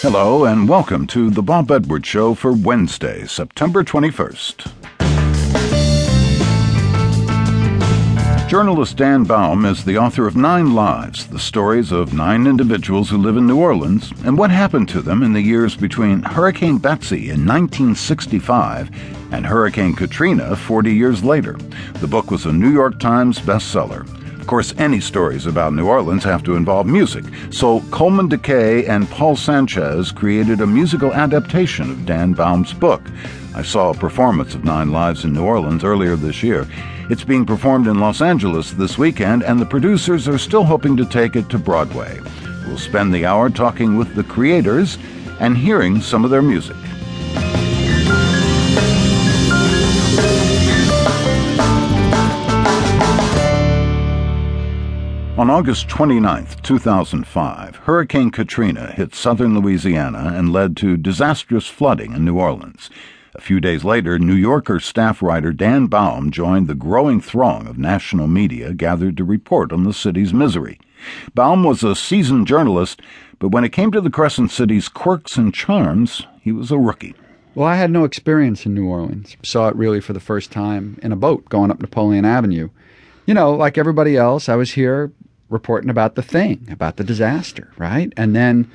Hello, and welcome to The Bob Edwards Show for Wednesday, September 21st. Journalist Dan Baum is the author of Nine Lives, the stories of nine individuals who live in New Orleans and what happened to them in the years between Hurricane Betsy in 1965 and Hurricane Katrina 40 years later. The book was a New York Times bestseller. Of course, any stories about New Orleans have to involve music, so Coleman DeKay and Paul Sanchez created a musical adaptation of Dan Baum's book. I saw a performance of Nine Lives in New Orleans earlier this year. It's being performed in Los Angeles this weekend, and the producers are still hoping to take it to Broadway. We'll spend the hour talking with the creators and hearing some of their music. On August 29, 2005, Hurricane Katrina hit southern Louisiana and led to disastrous flooding in New Orleans. A few days later, New Yorker staff writer Dan Baum joined the growing throng of national media gathered to report on the city's misery. Baum was a seasoned journalist, but when it came to the Crescent City's quirks and charms, he was a rookie. Well, I had no experience in New Orleans. Saw it really for the first time in a boat going up Napoleon Avenue. You know, like everybody else, I was here reporting about the thing, about the disaster, right? And then,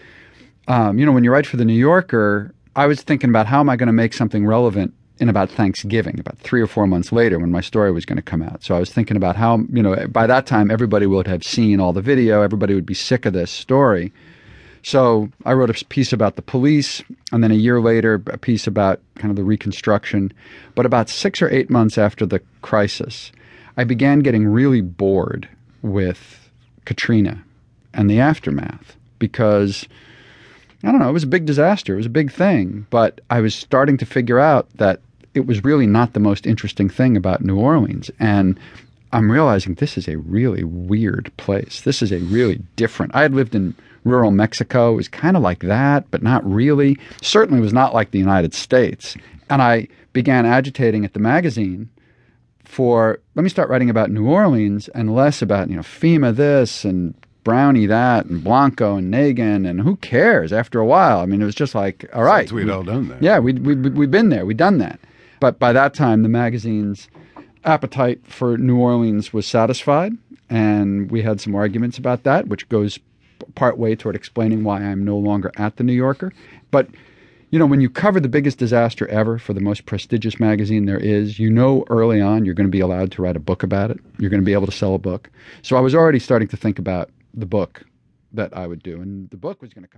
um, you know, when you write for the New Yorker, I was thinking about how am I going to make something relevant in about Thanksgiving, about three or four months later when my story was going to come out. So I was thinking about how, you know, by that time everybody would have seen all the video, everybody would be sick of this story. So I wrote a piece about the police, and then a year later, a piece about kind of the reconstruction. But about six or eight months after the crisis, I began getting really bored with Katrina and the aftermath because I don't know, it was a big disaster. It was a big thing. But I was starting to figure out that it was really not the most interesting thing about New Orleans. And I'm realizing this is a really weird place. This is a really different. I had lived in rural Mexico. It was kind of like that, but not really. Certainly was not like the United States. And I began agitating at the magazine for let me start writing about New Orleans and less about, you know, FEMA this and Brownie that and Blanco and Nagin and who cares after a while? I mean, it was just like, all right. We'd all done that. Yeah, we, we, we've been there. We'd done that. But by that time, the magazine's appetite for New Orleans was satisfied. And we had some arguments about that, which goes part way toward explaining why I'm no longer at the New Yorker. But you know, when you cover the biggest disaster ever for the most prestigious magazine there is, you know early on you're going to be allowed to write a book about it. You're going to be able to sell a book. So I was already starting to think about the book that I would do, and the book was going to come.